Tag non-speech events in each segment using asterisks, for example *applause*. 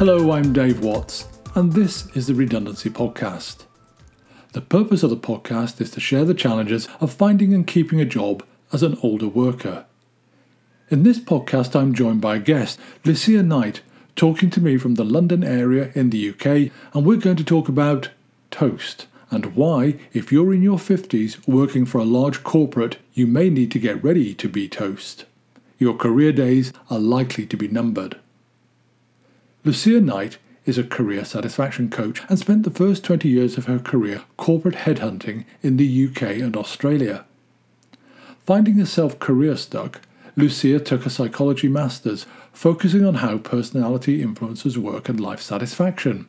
Hello, I'm Dave Watts, and this is the Redundancy Podcast. The purpose of the podcast is to share the challenges of finding and keeping a job as an older worker. In this podcast, I'm joined by a guest, Lucia Knight, talking to me from the London area in the UK, and we're going to talk about toast and why, if you're in your 50s working for a large corporate, you may need to get ready to be toast. Your career days are likely to be numbered. Lucia Knight is a career satisfaction coach and spent the first 20 years of her career corporate headhunting in the UK and Australia. Finding herself career stuck, Lucia took a psychology master's, focusing on how personality influences work and life satisfaction.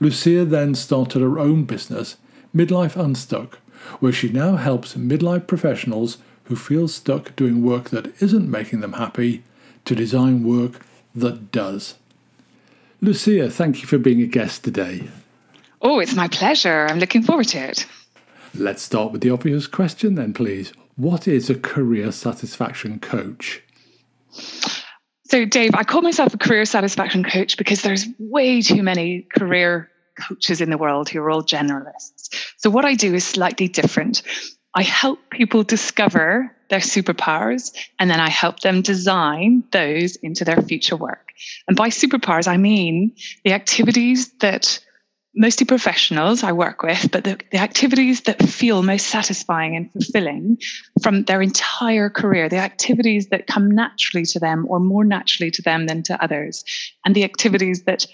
Lucia then started her own business, Midlife Unstuck, where she now helps midlife professionals who feel stuck doing work that isn't making them happy to design work that does. Lucia, thank you for being a guest today. Oh, it's my pleasure. I'm looking forward to it. Let's start with the obvious question then, please. What is a career satisfaction coach? So, Dave, I call myself a career satisfaction coach because there's way too many career coaches in the world who are all generalists. So, what I do is slightly different. I help people discover their superpowers and then I help them design those into their future work. And by superpowers, I mean the activities that mostly professionals I work with, but the, the, activities that feel most satisfying and fulfilling from their entire career, the activities that come naturally to them or more naturally to them than to others, and the activities that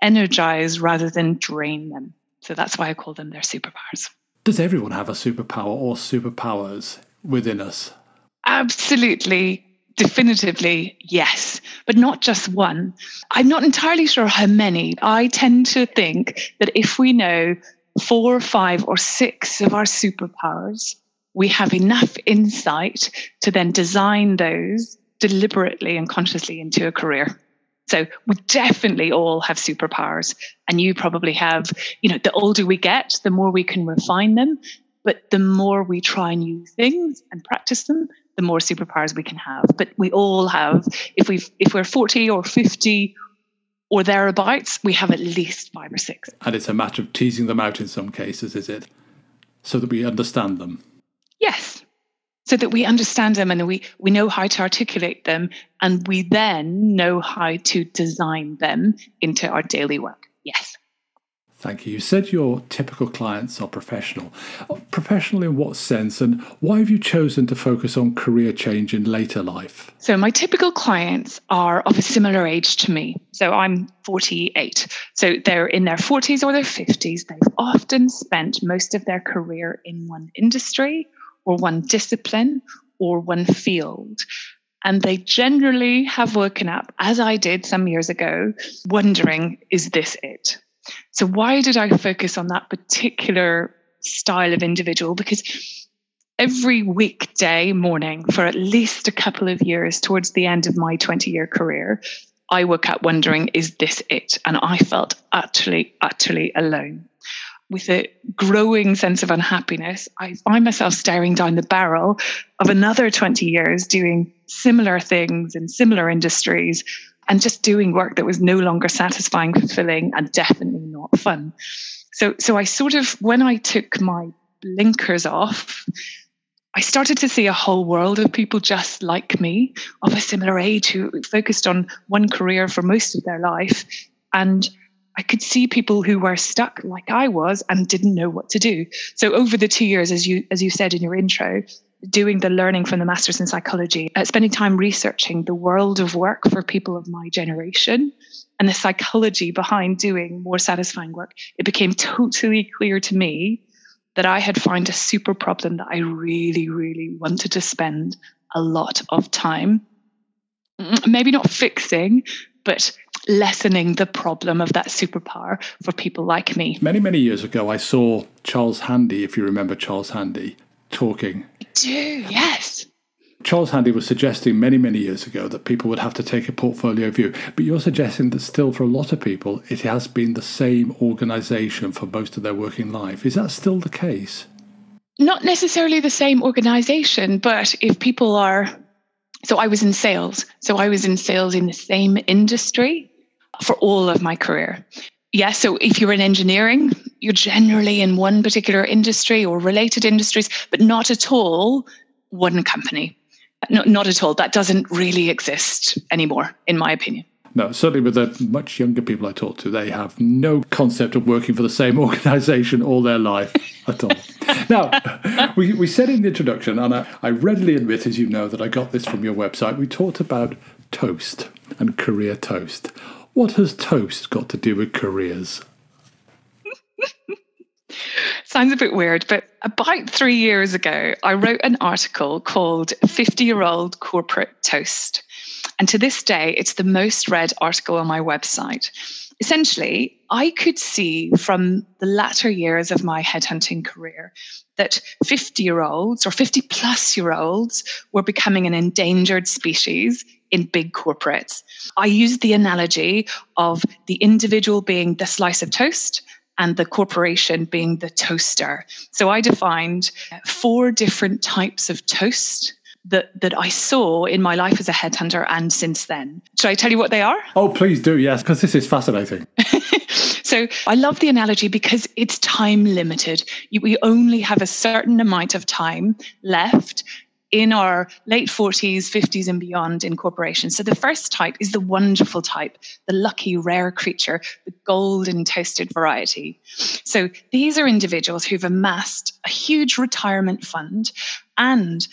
energize rather than drain them. So that's why I call them their superpowers. Does everyone have a superpower or superpowers within us? Absolutely definitively yes, but not just one. I'm not entirely sure how many. I tend to think that if we know four, or five, or six of our superpowers, we have enough insight to then design those deliberately and consciously into a career. So we definitely all have superpowers. And you probably have, you know, the older we get, the more we can refine them. But the more we try new things and practice them, the more superpowers we can have. But we all have, if we if we're 40 or 50 or thereabouts, we have at least five or six. And it's a matter of teasing them out in some cases, is it? So that we understand them. Yes. So that we understand them and we, we know how to articulate them and we then know how to design them into our daily work. Yes. Thank you. You said your typical clients are professional. Uh, professional in what sense, and why have you chosen to focus on career change in later life? So, my typical clients are of a similar age to me. So, I'm 48. So, they're in their 40s or their 50s. They've often spent most of their career in one industry or one discipline or one field. And they generally have woken up, as I did some years ago, wondering, is this it? So, why did I focus on that particular style of individual? Because every weekday morning for at least a couple of years towards the end of my 20 year career, I woke up wondering, is this it? And I felt utterly, utterly alone. With a growing sense of unhappiness, I find myself staring down the barrel of another 20 years doing similar things in similar industries and just doing work that was no longer satisfying, fulfilling, and not fun. So, so I sort of, when I took my blinkers off, I started to see a whole world of people just like me, of a similar age, who focused on one career for most of their life. And I could see people who were stuck like I was and didn't know what to do. So over the two years, as you as you said in your intro, doing the learning from the masters in psychology, uh, spending time researching the world of work for people of my generation and the psychology behind doing more satisfying work, it became totally clear to me that I had found a super problem that I really, really wanted to spend a lot of time, mm, maybe not fixing, but lessening the problem of that superpower for people like me. Many, many years ago, I saw Charles Handy, if you remember Charles Handy, talking. I do, yes. Charles Handy was suggesting many, many years ago that people would have to take a portfolio view. But you're suggesting that still for a lot of people, it has been the same organization for most of their working life. Is that still the case? Not necessarily the same organization, but if people are. So I was in sales. So I was in sales in the same industry. for all of my career. Yeah, so if you're in engineering, you're generally in one particular industry or related industries, but not at all one company. No, not at all. That doesn't really exist anymore, in my opinion. No, certainly with the much younger people I talk to, they have no concept of working for the same *laughs* organization all their life at all. now, *laughs* we, we said in the introduction, and I, I readily admit, as you know, that I got this from your website, we talked about toast and career toast. What has toast got to do with careers? Sounds a bit weird, but about three years ago, I wrote an article called 50 Year Old Corporate Toast. And to this day, it's the most read article on my website. Essentially, I could see from the latter years of my headhunting career that 50 year olds or 50 plus year olds were becoming an endangered species in big corporates. I used the analogy of the individual being the slice of toast and the corporation being the toaster. So I defined four different types of toast that that I saw in my life as a headhunter and since then. Should I tell you what they are? Oh, please do, yes, because this is fascinating. *laughs* so I love the analogy because it's time limited. We only have a certain amount of time left in our late 40s, 50s, and beyond in corporations. So the first type is the wonderful type, the lucky, rare creature, the golden toasted variety. So these are individuals who've amassed a huge retirement fund and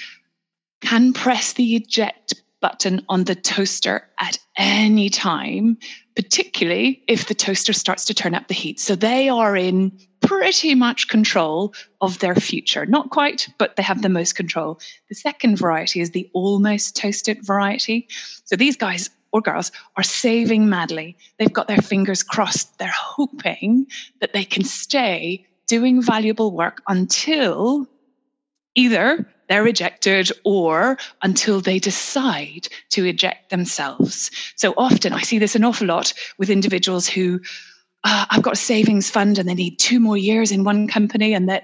can press the eject button on the toaster at any time, particularly if the toaster starts to turn up the heat. So they are in pretty much control of their future. Not quite, but they have the most control. The second variety is the almost toasted variety. So these guys or girls are saving madly. They've got their fingers crossed. They're hoping that they can stay doing valuable work until either they're rejected or until they decide to eject themselves. So often I see this an awful lot with individuals who uh, I've got a savings fund and they need two more years in one company and that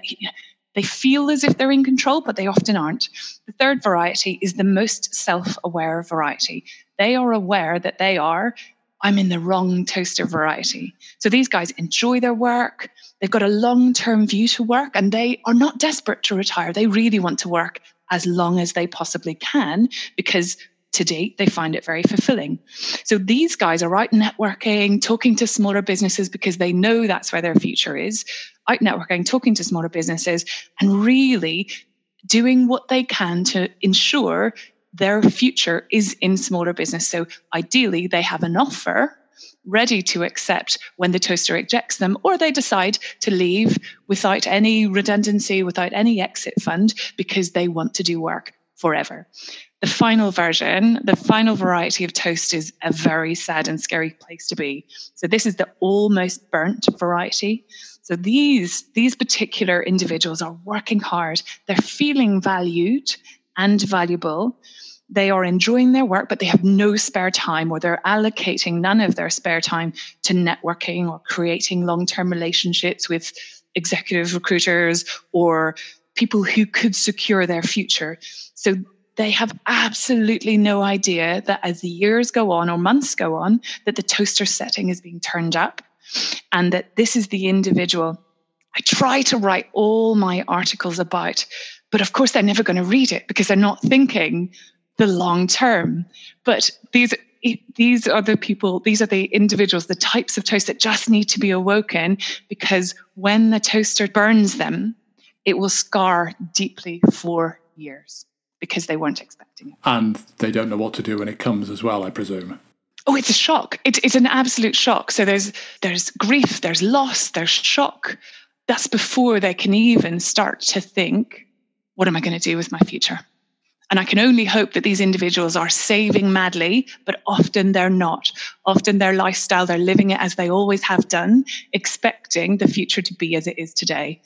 they feel as if they're in control, but they often aren't. The third variety is the most self aware variety. They are aware that they are, I'm in the wrong toaster variety. So these guys enjoy their work. They've got a long term view to work and they are not desperate to retire. They really want to work as long as they possibly can because to date, they find it very fulfilling. So these guys are out networking, talking to smaller businesses because they know that's where their future is, out networking, talking to smaller businesses, and really doing what they can to ensure their future is in smaller business. So ideally, they have an offer ready to accept when the toaster ejects them, or they decide to leave without any redundancy, without any exit fund, because they want to do work forever. The final version, the final variety of toast is a very sad and scary place to be. So this is the almost burnt variety. So these, these particular individuals are working hard. They're feeling valued and valuable. They are enjoying their work, but they have no spare time, or they're allocating none of their spare time to networking or creating long term relationships with executive recruiters or people who could secure their future. So they have absolutely no idea that as the years go on or months go on, that the toaster setting is being turned up and that this is the individual. I try to write all my articles about, but of course they're never going to read it because they're not thinking the long term. But these these are the people, these are the individuals, the types of toast that just need to be awoken because when the toaster burns them, it will scar deeply for years because they weren't expecting it. And they don't know what to do when it comes as well, I presume. Oh, it's a shock. It, it's an absolute shock. So there's there's grief, there's loss, there's shock. That's before they can even start to think, what am I going to do with my future? And I can only hope that these individuals are saving madly, but often they're not. Often their lifestyle, they're living it as they always have done, expecting the future to be as it is today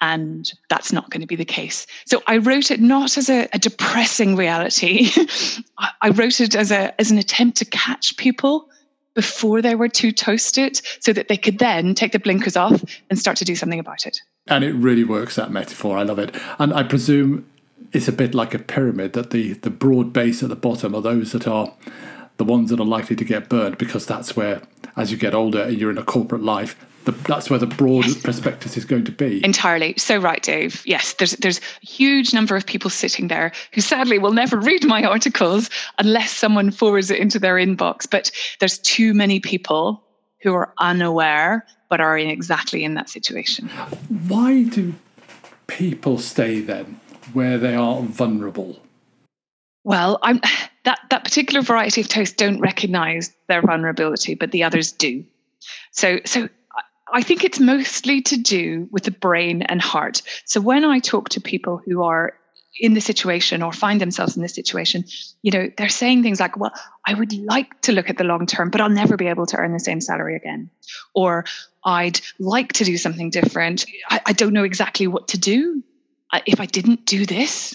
and that's not going to be the case. So I wrote it not as a, a depressing reality. *laughs* I wrote it as a as an attempt to catch people before they were too toasted, so that they could then take the blinkers off and start to do something about it. And it really works that metaphor. I love it. And I presume it's a bit like a pyramid that the the broad base at the bottom are those that are the ones that are likely to get burned because that's where as you get older and you're in a corporate life, the, that's where the broad yes. perspective is going to be. Entirely. So right, Dave. Yes, there's there's a huge number of people sitting there who sadly will never read my articles unless someone forwards it into their inbox. But there's too many people who are unaware but are in exactly in that situation. Why do people stay then where they are vulnerable? Well, I'm, that that particular variety of toast don't recognise their vulnerability, but the others do. So so I think it's mostly to do with the brain and heart. So when I talk to people who are in the situation or find themselves in this situation, you know, they're saying things like, well, I would like to look at the long term, but I'll never be able to earn the same salary again. Or I'd like to do something different. I, I don't know exactly what to do if I didn't do this.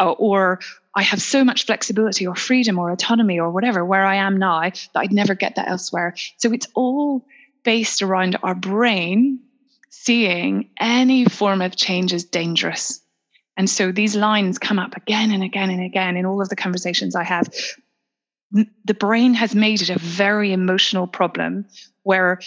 Or, or I have so much flexibility or freedom or autonomy or whatever where I am now that I'd never get that elsewhere. So it's all based around our brain seeing any form of change as dangerous. And so these lines come up again and again and again in all of the conversations I have. The brain has made it a very emotional problem where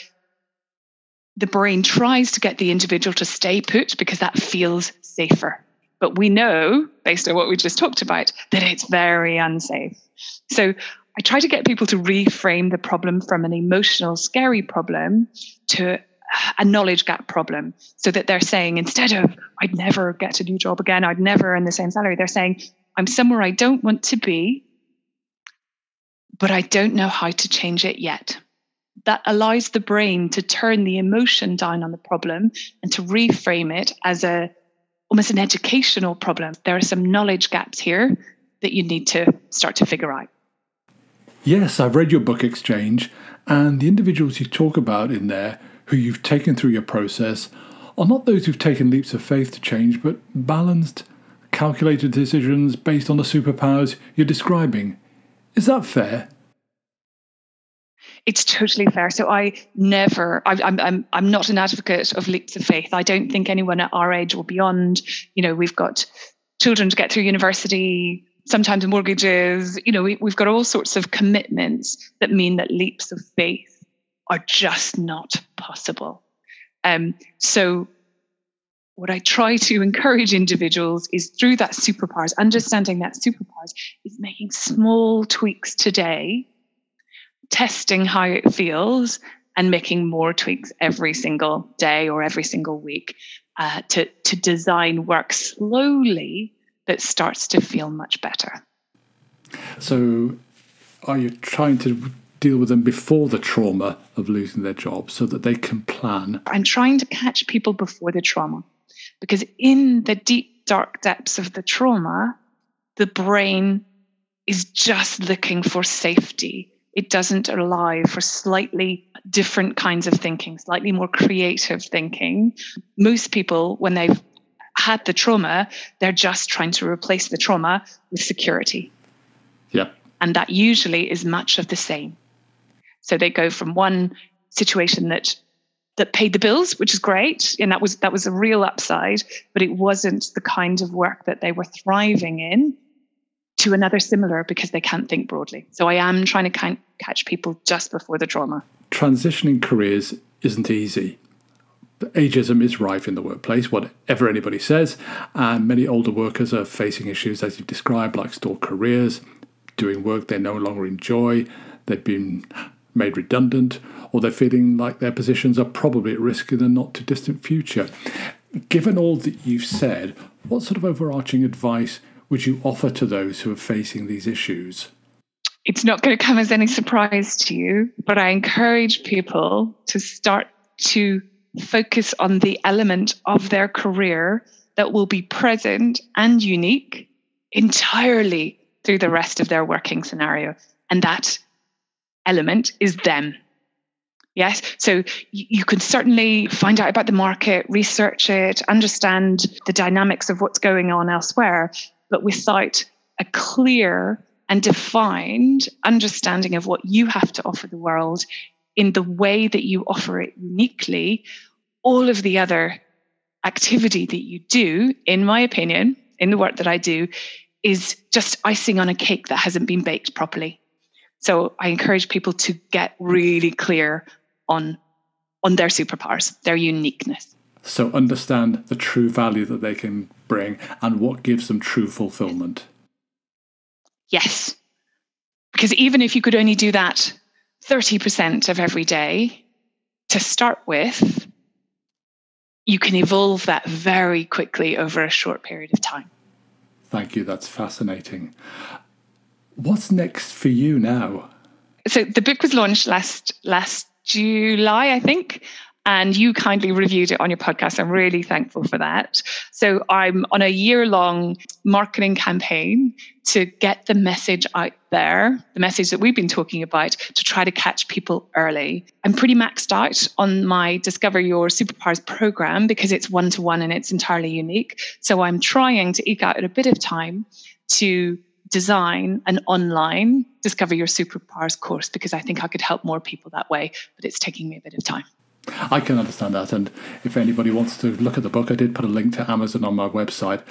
the brain tries to get the individual to stay put because that feels safer. But we know, based on what we just talked about, that it's very unsafe. So I try to get people to reframe the problem from an emotional, scary problem to a knowledge gap problem so that they're saying instead of I'd never get a new job again, I'd never earn the same salary, they're saying I'm somewhere I don't want to be, but I don't know how to change it yet. That allows the brain to turn the emotion down on the problem and to reframe it as a almost an educational problem. There are some knowledge gaps here that you need to start to figure out. Yes, I've read your book Exchange, and the individuals you talk about in there who you've taken through your process are not those who've taken leaps of faith to change, but balanced, calculated decisions based on the superpowers you're describing. Is that fair? It's totally fair. So I never, I, I'm, I'm, I'm not an advocate of leaps of faith. I don't think anyone at our age or beyond, you know, we've got children to get through university, sometimes mortgages. You know, we, we've got all sorts of commitments that mean that leaps of faith are just not possible. Um, so, what I try to encourage individuals is through that superpowers, understanding that superpowers is making small tweaks today, testing how it feels, and making more tweaks every single day or every single week uh, to, to design work slowly that starts to feel much better. So, are you trying to deal with them before the trauma of losing their job so that they can plan? I'm trying to catch people before the trauma because, in the deep, dark depths of the trauma, the brain is just looking for safety. It doesn't allow for slightly different kinds of thinking, slightly more creative thinking. Most people, when they've had the trauma, they're just trying to replace the trauma with security. Yep. And that usually is much of the same. So they go from one situation that that paid the bills, which is great, and that was that was a real upside, but it wasn't the kind of work that they were thriving in to another similar because they can't think broadly. So I am trying to catch people just before the trauma. Transitioning careers isn't easy ageism is rife in the workplace, whatever anybody says, and many older workers are facing issues, as you've described, like stalled careers, doing work they no longer enjoy, they've been made redundant, or they're feeling like their positions are probably at risk in the not too distant future. Given all that you've said, what sort of overarching advice would you offer to those who are facing these issues? It's not going to come as any surprise to you, but I encourage people to start to focus on the element of their career that will be present and unique entirely through the rest of their working scenario. And that element is them. Yes. So you can certainly find out about the market, research it, understand the dynamics of what's going on elsewhere, but without a clear and defined understanding of what you have to offer the world in the way that you offer it uniquely, all of the other activity that you do, in my opinion, in the work that I do, is just icing on a cake that hasn't been baked properly. So I encourage people to get really clear on on their superpowers, their uniqueness. So understand the true value that they can bring and what gives them true fulfillment. Yes. Because even if you could only do that 30% of every day to start with, you can evolve that very quickly over a short period of time. Thank you. That's fascinating. What's next for you now? So the book was launched last last July, I think, and you kindly reviewed it on your podcast. I'm really thankful for that. So I'm on a year long marketing campaign to get the message out there, the message that we've been talking about, to try to catch people early. I'm pretty maxed out on my Discover Your Superpowers program because it's one to one and it's entirely unique. So I'm trying to eke out a bit of time to design an online Discover Your Superpowers course because I think I could help more people that way, but it's taking me a bit of time. I can understand that. And if anybody wants to look at the book, I did put a link to Amazon on my website.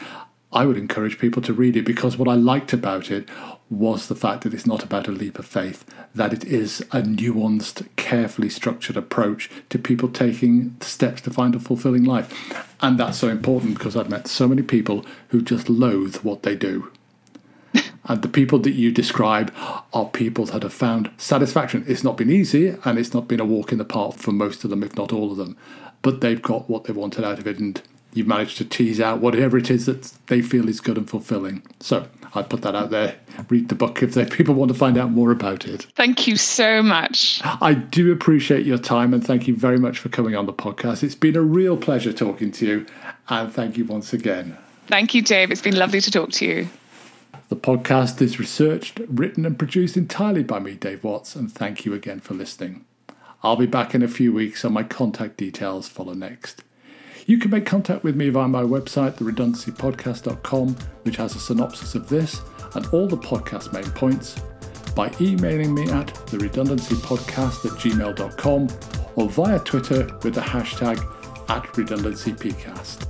I would encourage people to read it because what I liked about it was the fact that it's not about a leap of faith, that it is a nuanced, carefully structured approach to people taking steps to find a fulfilling life. And that's so important because I've met so many people who just loathe what they do. And the people that you describe are people that have found satisfaction. It's not been easy and it's not been a walk in the park for most of them, if not all of them. But they've got what they wanted out of it and you've managed to tease out whatever it is that they feel is good and fulfilling. So I put that out there. Read the book if people want to find out more about it. Thank you so much. I do appreciate your time and thank you very much for coming on the podcast. It's been a real pleasure talking to you and thank you once again. Thank you, Dave. It's been lovely to talk to you. The podcast is researched, written, and produced entirely by me, Dave Watts, and thank you again for listening. I'll be back in a few weeks, and my contact details follow next. You can make contact with me via my website, theredundancypodcast.com, which has a synopsis of this and all the podcast main points, by emailing me at theredundancypodcast at gmail.com or via Twitter with the hashtag at redundancypcast.